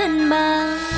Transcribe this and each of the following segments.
กัน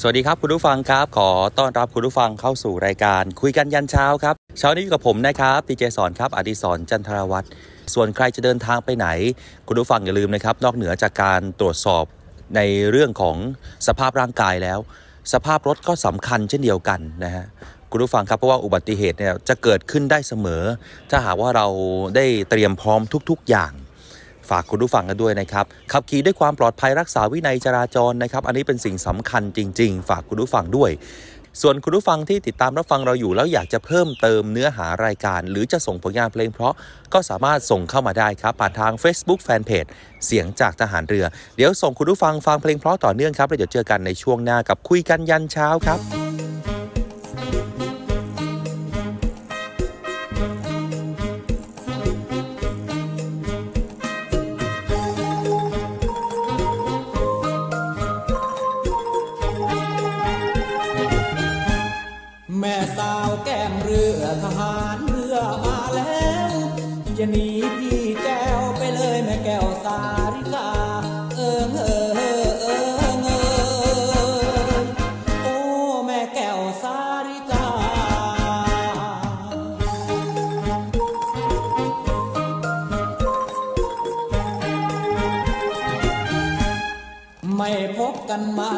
สวัสดีครับคุณผู้ฟังครับ ขอต้อนรับคุณผู้ฟังเข้าสู่รายการ คุยกันยันเช้าครับเช้านี้อยู่กับผมนะครับดีเจสอนครับอดิศรจันทรวัตรส่วนใครจะเดินทางไปไหน คุณผู้ฟังอย่าลืมนะครับ นอกเหนือจากการตรวจสอบในเรื่องของสภาพร่างกายแล้ว สภาพรถก็สำคัญเช่นเดียวกันนะฮะคุณผู้ฟังครับเพราะว่าอุบัติเหตุเนี่ยจะเกิดขึ้นได้เสมอ ถ้าหากว่าเราได้เตรียมพร้อมทุก ๆ อย่าง ฝากคุณผู้ฟังกันด้วยนะครับขับขี่ด้วยความปลอดภัยรักษาวินัยจราจรนะครับ อันนี้เป็นสิ่งสำคัญจริง ๆ ฝากคุณผู้ฟังด้วยส่วนคุณผู้ฟังที่ติดตามรับฟังเราอยู่แล้วอยากจะเพิ่มเติมเนื้อหารายการ หรือจะส่งผลงานเพลงเพราะก็สามารถส่งเข้ามาได้ครับผ่านทาง Facebook Fanpage เสียงจากทหารเรือ เดี๋ยวส่งคุณผู้ฟังฟังเพลงเพราะต่อเนื่องครับแล้วเดี๋ยวเจอกันในช่วงหน้ากับคุยกันยันเช้าครับ แม่สาวแก้มเรือทหารเรือมาแล้วจะหนีพี่แก้วไปเลยแม่แก้วสาริกา เออเออเออเออเอโอ้แม่แก้วสาริกาไม่พบกันมา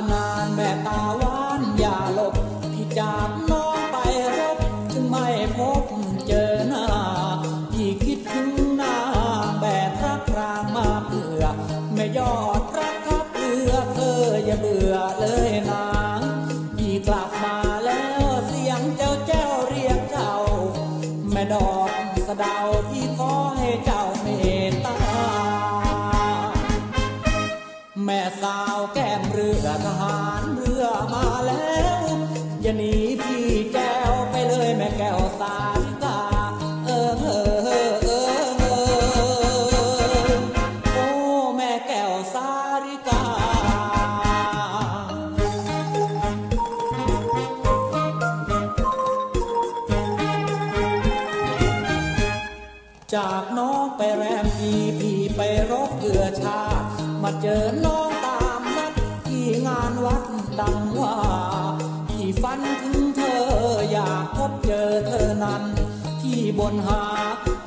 เธออยากพบเจอเธอนั้น ที่บนหา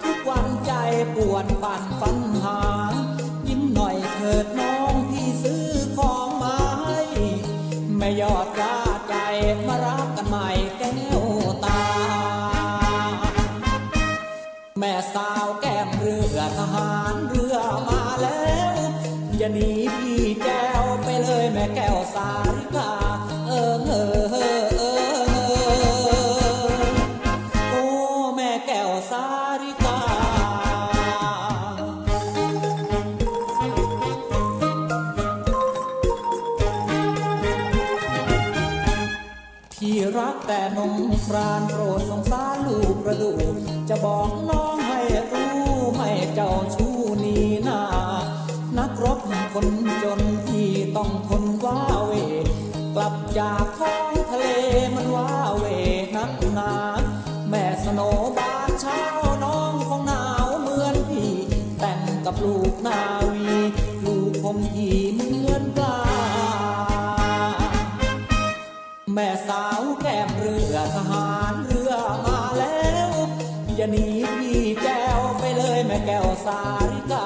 ทุกวันใจปวดปั่นฝันหา ยิ้มหน่อยเถิดน้องพี่ซื้อของมาให้แม่ยอดราใจมารักกันใหม่แก้วตา แม่สาวแก้มเรือทหาร บอกน้องให้รู้ไม่เจ้าชู้นีหน้านักรบคนจนที่ต้องทนว้าเว กลับจากท้องทะเลมันว้าเวนักหนา แม่สโนบานเช้าน้องของหนาวเหมือนพี่ แต่งกับลูกนาวีลูกผมที่เหมือนปลาแม่สาวแก้มเรือทหารเรือ จะหนีพี่แก้วไปเลยแม่แก้วสาริกา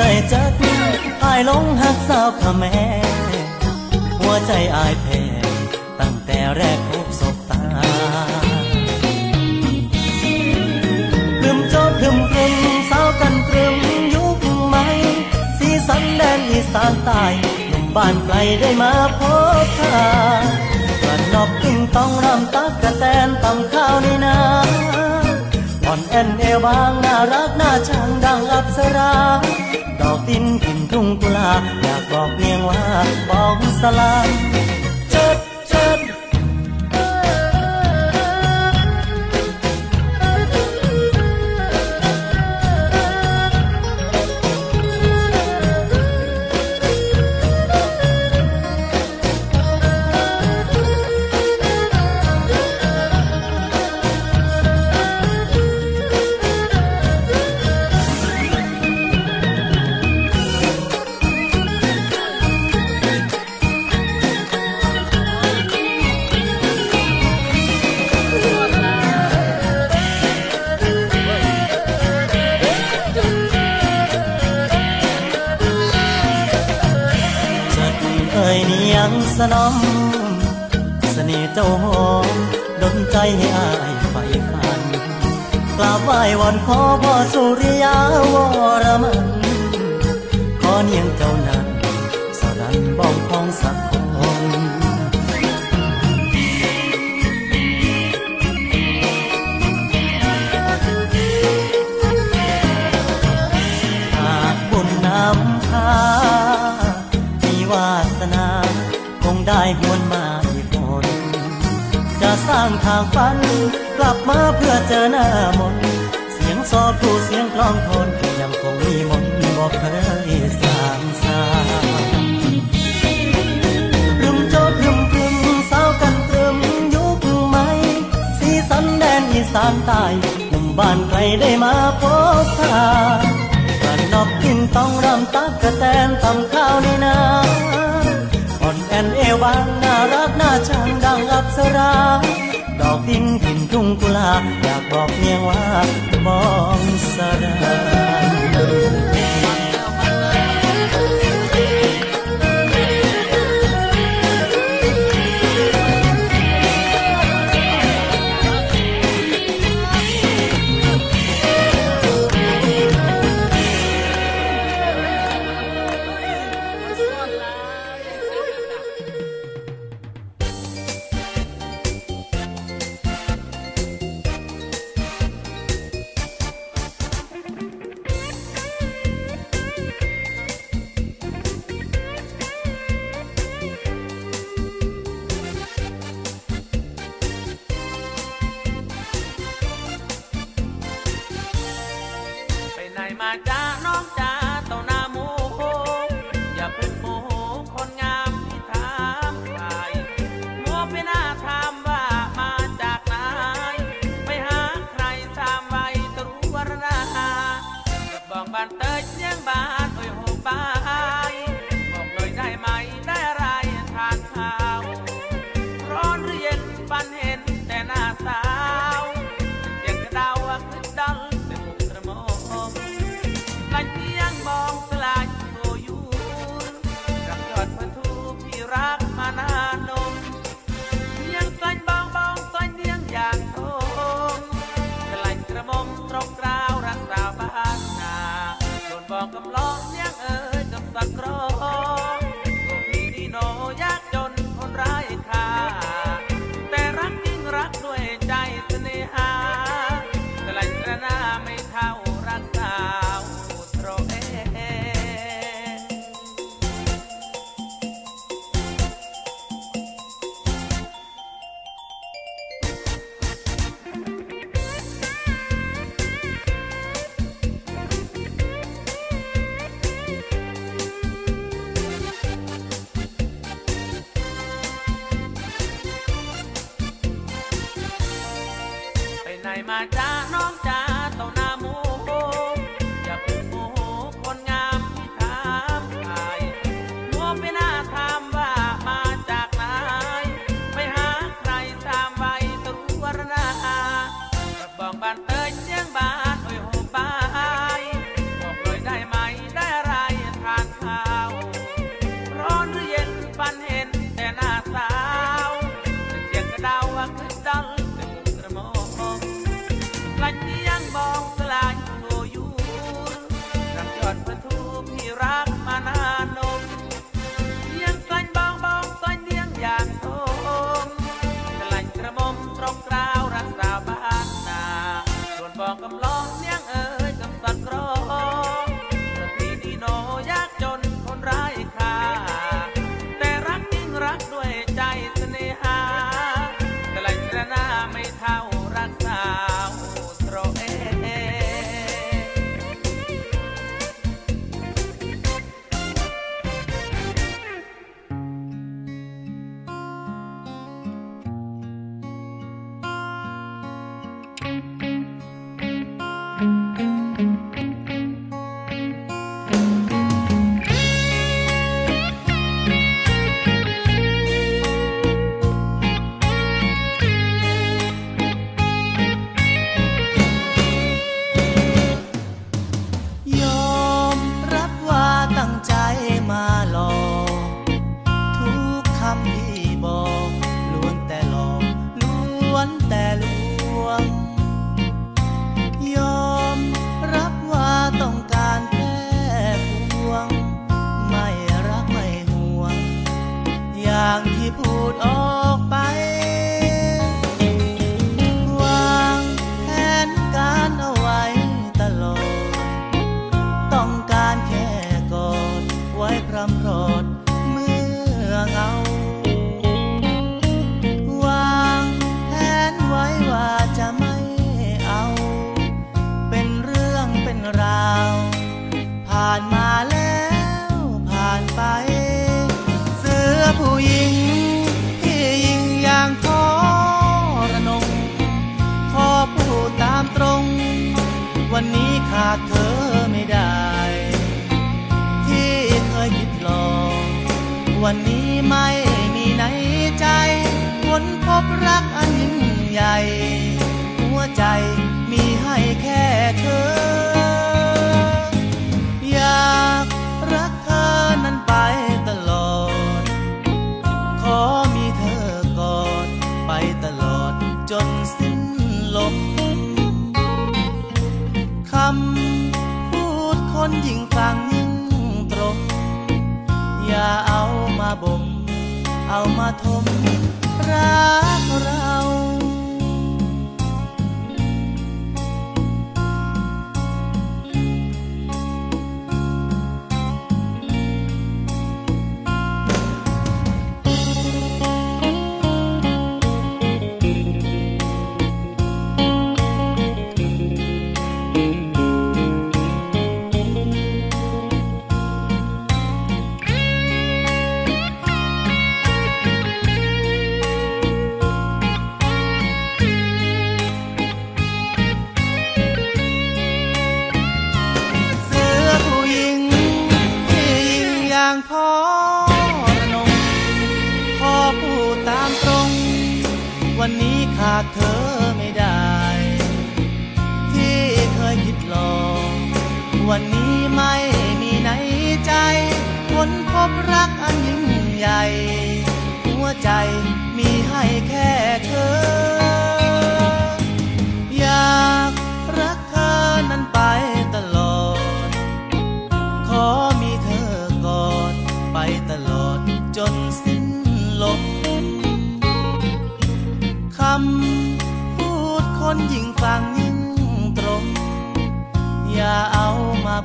อ้จะด้จักอายหลงหักสาวขะแม่หัวใจอายแพ้ตั้งแต่แรกพบศบตาพรึมโจดพรึมพรึมสาวกันตรึมยุคใหม่สีสันแดนอีสานใต้หนุ่มบ้านไกลได้มาพบเธอกระนอกตึงต้องรำตักกะแตนตำข้าวในนาอ่อนแอนเอวบางน่ารักน่าชังดังอับสรา กตินกินทุ่งกุลาอยากบอกเพียงว่าบอกสลาย อ่ยเนียงสนมเสน่ห์เจ้าหอมดนใจให้อายไฟฟัน กราบไหว้วอนขอพ่อสุริยาวรมัน ขอเนียงเจ้านั้นางทางฝัน กลับมาเพื่อเจอหน้ามน เสียงซอครูเสียงกลองทนยังคงมีมนบอกเคยสร้างสารึมโจดรึมพรึมสาวกันตรึมยุคใหม สีสันแดนอีสานใต้หนุ่มบ้านใครได้มาพบทางกันนอกกินต้องรำตักกระแตนตำข้าวในนาอ่อนแอนเอวบางน่ารักน่าชังดังอับสรา ดอกดินถิ่นทุ่งกุลาอยากบอกเมียว่า มองสราวันนี้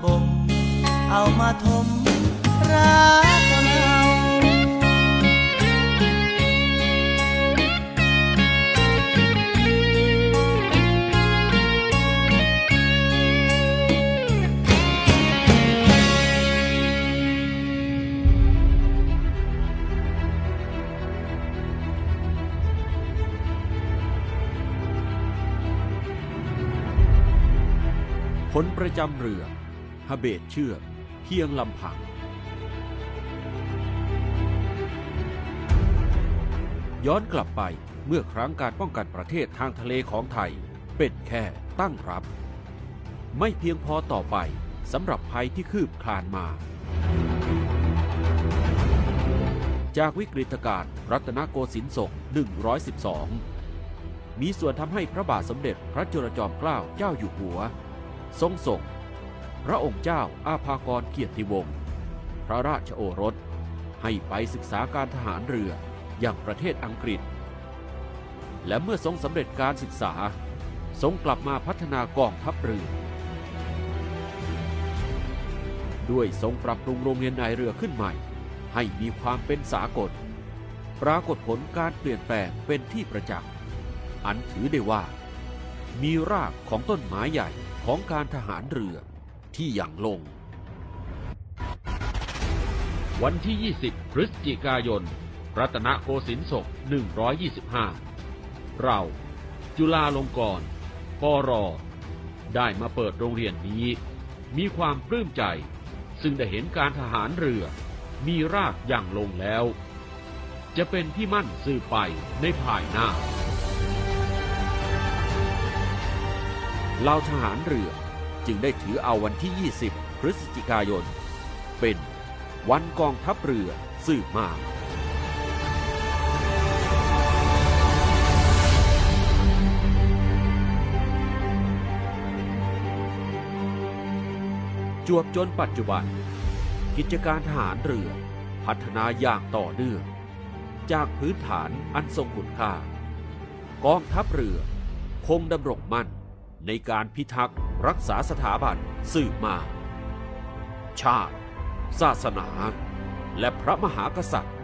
บ่ม เอามาทมรักเราผลประจำเรือ ฮเบตเชือกเพียงลำพัง ย้อนกลับไปเมื่อครั้งการป้องกันประเทศทางทะเลของไทย เป็นแค่ตั้งรับ ไม่เพียงพอต่อไปสำหรับภัยที่คืบคลานมา จากวิกฤตการณ์รัตนโกสินทร์ศก 112 มีส่วนทำให้พระบาทสมเด็จพระจุลจอมเกล้าเจ้าอยู่หัว ทรงส่ง พระองค์เจ้าอาภากรเกียรติวงศ์พระราชโอรส ให้ไปศึกษาการทหารเรืออย่างประเทศอังกฤษ และเมื่อทรงสำเร็จการศึกษา ทรงกลับมาพัฒนากองทัพเรือ ด้วยทรงปรับปรุงโรงเรียนนายเรือขึ้นใหม่ ให้มีความเป็นสากล ปรากฏผลการเปลี่ยนแปลงเป็นที่ประจักษ์อันถือได้ว่า มีรากของต้นไม้ใหญ่ของการทหารเรือ ที่ยังลง วันที่ 20 พฤศจิกายน รัตนโกสินทร์ศก 125 เรา จุฬาลงกรณ์ปรได้มาเปิดโรงเรียนนี้ มีความปลื้มใจ ซึ่งได้เห็นการทหารเรือ มีรากอย่างลงแล้ว จะเป็นที่มั่นสืบไปในภายหน้าเราทหารเรือ จึงได้ถือเอาวันที่ 20 พฤศจิกายน เป็นวันกองทัพเรือสืบมาจวบจนปัจจุบัน กิจการทหารเรือ พัฒนาอย่างต่อเนื่อง จากพื้นฐานอันทรงคุณค่ากองทัพเรือ คงดำรงมั่น ในการพิทักษ์รักษาสถาบันสืบมา ชาติ ศาสนา และพระมหากษัตริย์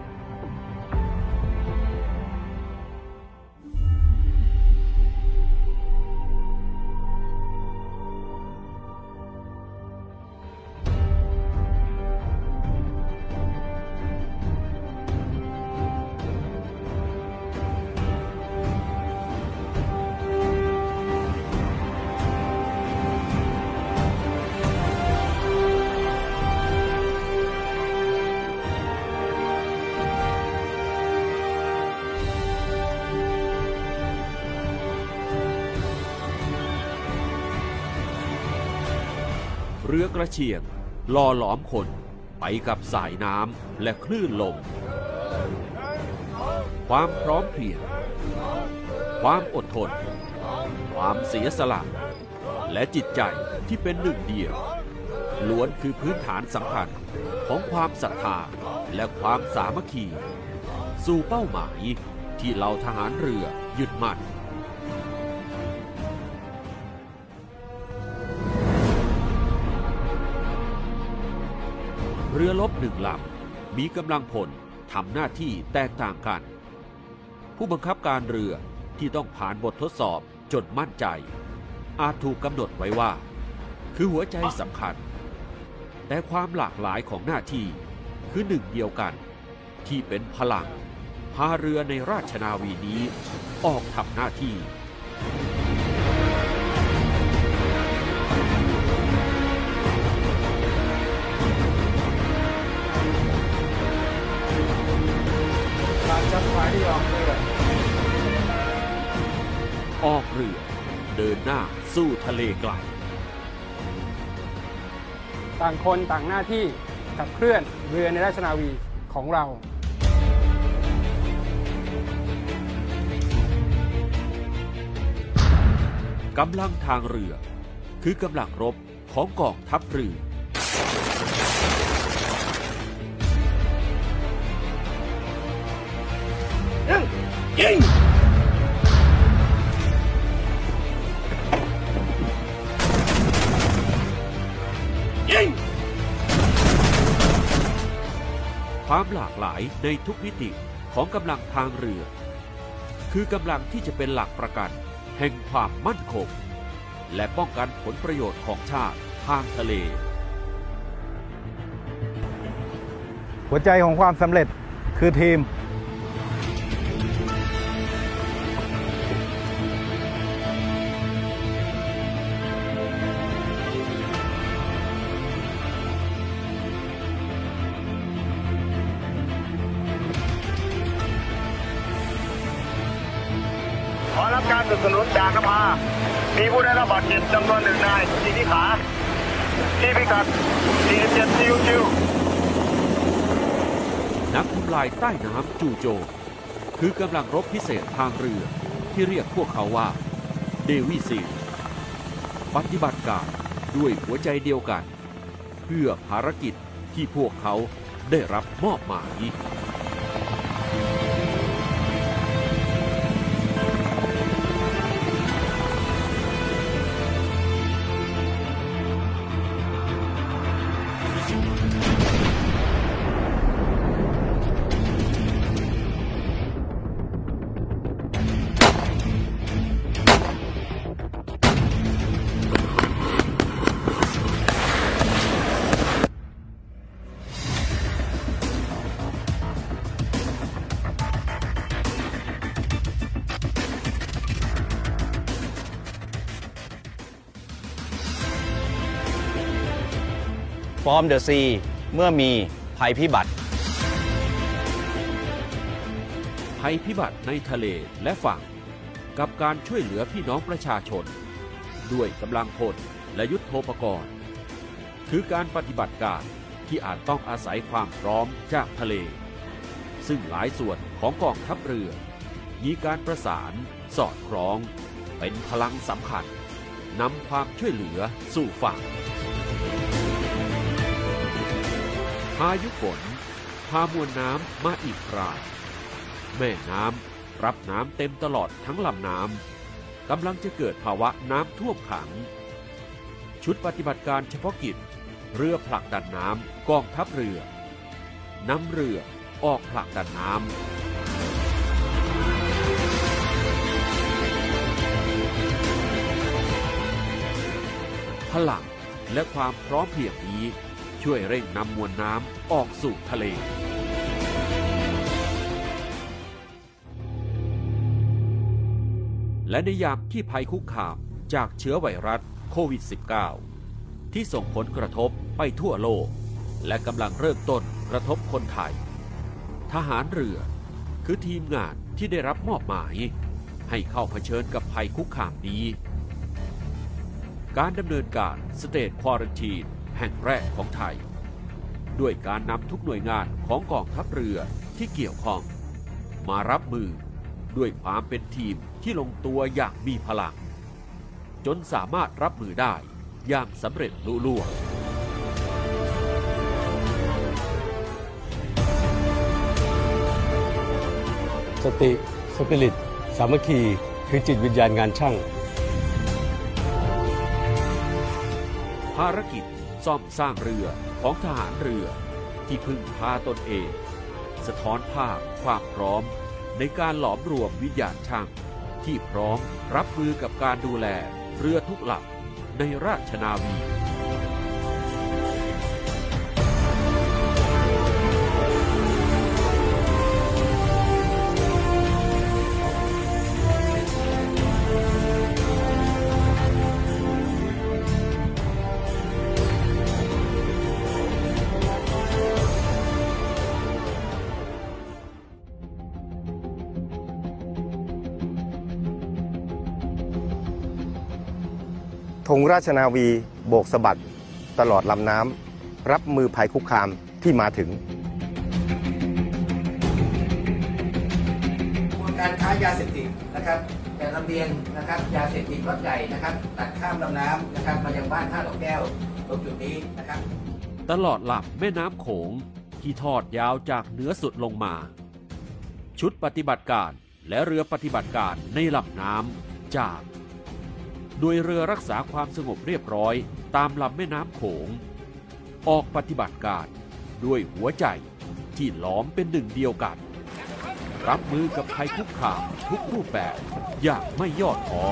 รือกระเชียงล่อหลอมคนไปกับสายน้ำและคลื่นลม ความพร้อมเพรียง ความอดทน ความเสียสละ และจิตใจที่เป็นหนึ่งเดียว ล้วนคือพื้นฐานสำคัญของความศรัทธาและความสามัคคี สู่เป้าหมายที่เหล่าทหารเรือยึดมั่น เรือลบหนึ่งลำมีกำลังพลทำหน้าที่แตกต่างกัน ผู้บังคับการเรือที่ต้องผ่านบททดสอบจนมั่นใจ อาจถูกกำหนดไว้ว่า คือหัวใจสำคัญ แต่ความหลากหลายของหน้าที่คือหนึ่งเดียวกัน ที่เป็นพลังพาเรือในราชนาวีนี้ออกทำหน้าที่ ออกเรือ เดินหน้าสู้ทะเลไกล ต่างคนต่างหน้าที่ขับเคลื่อนเรือในราชนาวีของเรา กำลังทางเรือ คือกำลังรบของกองทัพเรือควายในทุกมิติของกำลังทางเรือ คือกำลังที่จะเป็นหลักประกัน แห่งความมั่นคง และป้องกันผลประโยชน์ของชาติทางทะเล หัวใจของความสำเร็จคือทีม ต้น้ำจูโจ คือกำลังรบพิเศษทางเรือที่เรียกพวกเขาว่า เดวิซีปฏิบัติการด้วยหัวใจเดียวกัน เพื่อภารกิจที่พวกเขาได้รับมอบหมาย ฟอร์มเดอะซีเมื่อมีภัยพิบัติ ภัยพิบัติในทะเลและฝั่ง กับการช่วยเหลือพี่น้องประชาชน ด้วยกำลังพลและยุทโธปกรณ์ คือการปฏิบัติการที่อาจต้องอาศัยความพร้อมจากทะเล ซึ่งหลายส่วนของกองทัพเรือ มีการประสานสอดคล้อง เป็นพลังสำคัญนำความช่วยเหลือสู่ฝั่ง พายุฝนพามวลน้ำมาอีกคราแม่น้ำรับน้ำเต็มตลอดทั้งลำน้ำกำลังจะเกิดภาวะน้ำท่วมขัง ชุดปฏิบัติการเฉพาะกิจ เรือผลักดันน้ำกองทัพเรือนำเรือออกผลักดันน้ำพลังและความพร้อมเพรียงนี้ ช่วยเร่งนำมวลน้ำออกสู่ทะเลและในยามที่ภัยคุกคามจากเชื้อไวรัสโควิด -19 ที่ส่งผลกระทบไปทั่วโลก และกำลังเริ่มต้นกระทบคนไทย ทหารเรือคือทีมงานที่ได้รับมอบหมาย ให้เข้าเผชิญกับภัยคุกคามนี้ การดำเนินการสเตทควอรันทีน แห่งแรกของไทย ด้วยการนำทุกหน่วยงานของกองทัพเรือที่เกี่ยวข้อง มารับมือด้วยความเป็นทีมที่ลงตัวอย่างมีพลัง จนสามารถรับมือได้อย่างสำเร็จลุล่วงสติ สปิริต สามัคคี คือจิตวิญญาณงานช่าง ภารกิจ ซ่อมสร้างเรือของทหารเรือที่พึ่งพาตนเอง สะท้อนภาพความพร้อมในการหลอมรวมวิญญาณช่าง ที่พร้อมรับมือกับการดูแลเรือทุกลำในราชนาวี ธงราชนาวีโบกสะบัดตลอดลำน้ำรับมือภัยคุกคามที่มาถึงการค้ายาเสพติดนะครับแต่ลำเลียงนะครับยาเสพติดรถใหญ่นะครับ ตัดข้ามลำน้ำนะครับมายังบ้านท่าดอกแก้วตรงจุดนี้นะครับ ตลอดหลับแม่น้ำโขงที่ทอดยาวจากเหนือสุดลงมา ชุดปฏิบัติการและเรือปฏิบัติการในลำน้ำจาก โดยเรือรักษาความสงบเรียบร้อยตามลำแม่น้ำโขง ออกปฏิบัติการด้วยหัวใจที่ล้อมเป็นหนึ่งเดียวกัน รับมือกับภัยคุกคามทุกรูปแบบอย่างไม่ย่อท้อ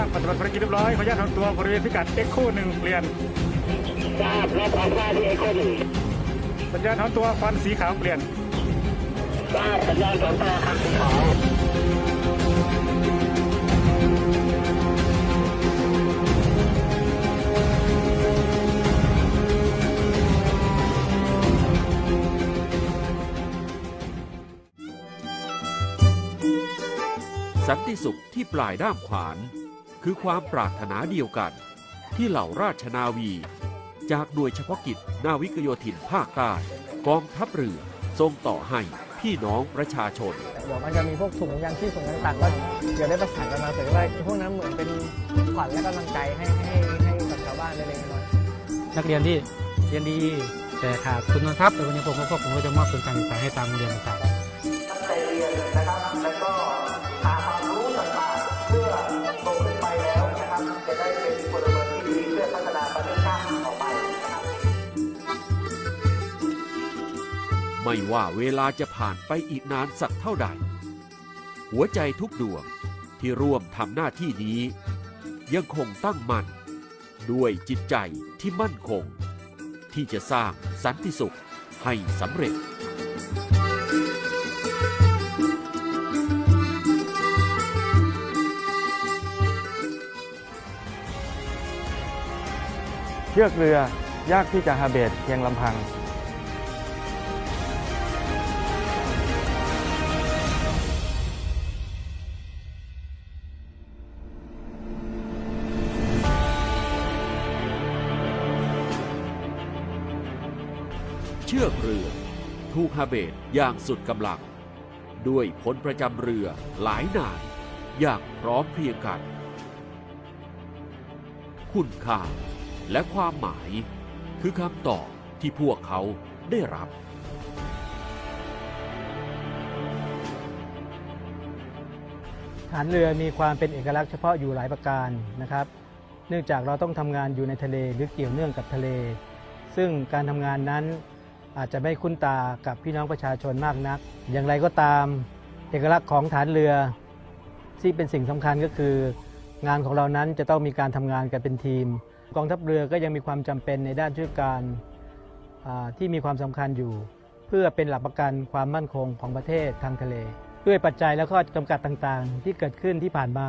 าปฏิบัติภารกิจเรียบร้อยขออนุญาตถอนตัวบริเวณพิกัด Echo หนึ่งเปลี่ยนทราบรับความทราบที่ Echo หนึ่งสัญญาณถอนตัวควันสีขาวเปลี่ยนทราบสัญญาณถอนตัวควันสีขาวสันติสุขที่ปลายด้ามขวาน คือความปรารถนาเดียวกัน ที่เหล่าราชนาวี จากหน่วยเฉพาะกิจนาวิกโยธินภาคใต้กองทัพเรือส่งต่อให้พี่น้องประชาชน เดี๋ยวมันจะมีพวกถุงยางชีพถุงต่างๆก็เดี๋ยวได้ประสานกันมาเผื่อว่าพวกนั้นเหมือนเป็นขวัญและกำลังใจให้ให้ให้กับชาวบ้านเล็กๆน้อยนักเรียนที่เรียนดีแต่ขาดทุนทรัพย์ในวันนี้ผมก็ผมก็จะมอบทุนการศึกษาให้ตามโรงเรียนต่างๆ ไม่ว่าเวลาจะผ่านไปอีกนานสักเท่าใด หัวใจทุกดวงที่ร่วมทำหน้าที่นี้ ยังคงตั้งมั่นด้วยจิตใจที่มั่นคง ที่จะสร้างสันติสุขให้สำเร็จเชือกเรือยากที่จะฮาเบตเพียงลำพัง ถูกฮาเบตอย่างสุดกำลัง ด้วยพลประจำเรือหลายนายอย่างพร้อมเพรียงกัน คุณค่าและความหมายคือคำตอบที่พวกเขาได้รับ ฐานเรือมีความเป็นเอกลักษณ์เฉพาะอยู่หลายประการนะครับ เนื่องจากเราต้องทำงานอยู่ในทะเลหรือเกี่ยวเนื่องกับทะเล ซึ่งการทำงานนั้น อาจจะไม่คุ้นตากับพี่น้องประชาชนมากนัก อย่างไรก็ตาม เอกลักษณ์ของฐานเรือ ที่เป็นสิ่งสำคัญก็คือ งานของเรานั้นจะต้องมีการทำงานกันเป็นทีม กองทัพเรือก็ยังมีความจำเป็นในด้านช่วยการที่มีความสำคัญอยู่ เพื่อเป็นหลักประกันความมั่นคงของประเทศทางทะเล ด้วยปัจจัยและข้อจำกัดต่างๆ ที่เกิดขึ้นที่ผ่านมา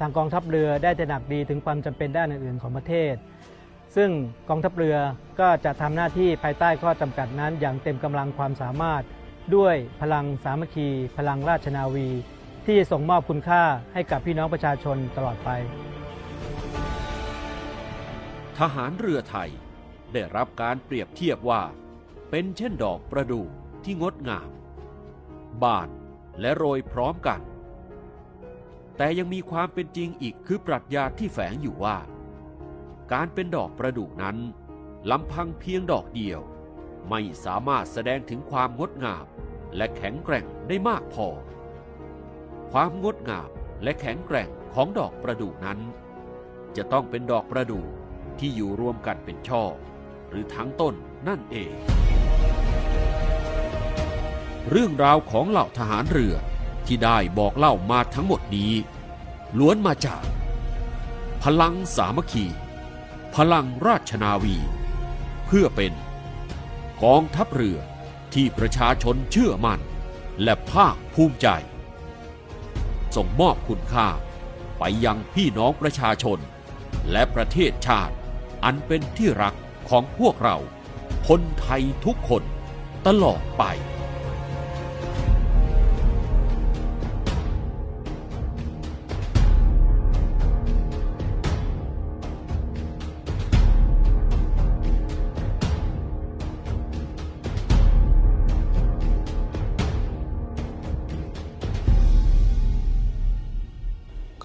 ทางกองทัพเรือได้ตระหนักดีถึงความจำเป็นด้านอื่นๆของประเทศ ซึ่งกองทัพเรือก็จะทำหน้าที่ภายใต้ข้อจำกัดนั้น อย่างเต็มกำลังความสามารถ ด้วยพลังสามัคคี พลังราชนาวี ที่ส่งมอบคุณค่าให้กับพี่น้องประชาชนตลอดไป ทหารเรือไทย ได้รับการเปรียบเทียบว่า เป็นเช่นดอกประดู่ที่งดงาม บานและโรยพร้อมกัน แต่ยังมีความเป็นจริงอีกคือปรัชญาที่แฝงอยู่ว่า การเป็นดอกประดู่นั้นลำพังเพียงดอกเดียว ไม่สามารถแสดงถึงความงดงามและแข็งแกร่งได้มากพอ ความงดงามและแข็งแกร่งของดอกประดู่นั้น จะต้องเป็นดอกประดู่ที่อยู่รวมกันเป็นช่อ หรือทั้งต้นนั่นเอง เรื่องราวของเหล่าทหารเรือที่ได้บอกเล่ามาทั้งหมดนี้ ล้วนมาจาก พลังสามัคคี พลังราชนาวี เพื่อเป็นกองทัพเรือที่ประชาชนเชื่อมั่น และภาคภูมิใจ ส่งมอบคุณค่าไปยังพี่น้องประชาชน และประเทศชาติอันเป็นที่รักของพวกเรา คนไทยทุกคนตลอดไป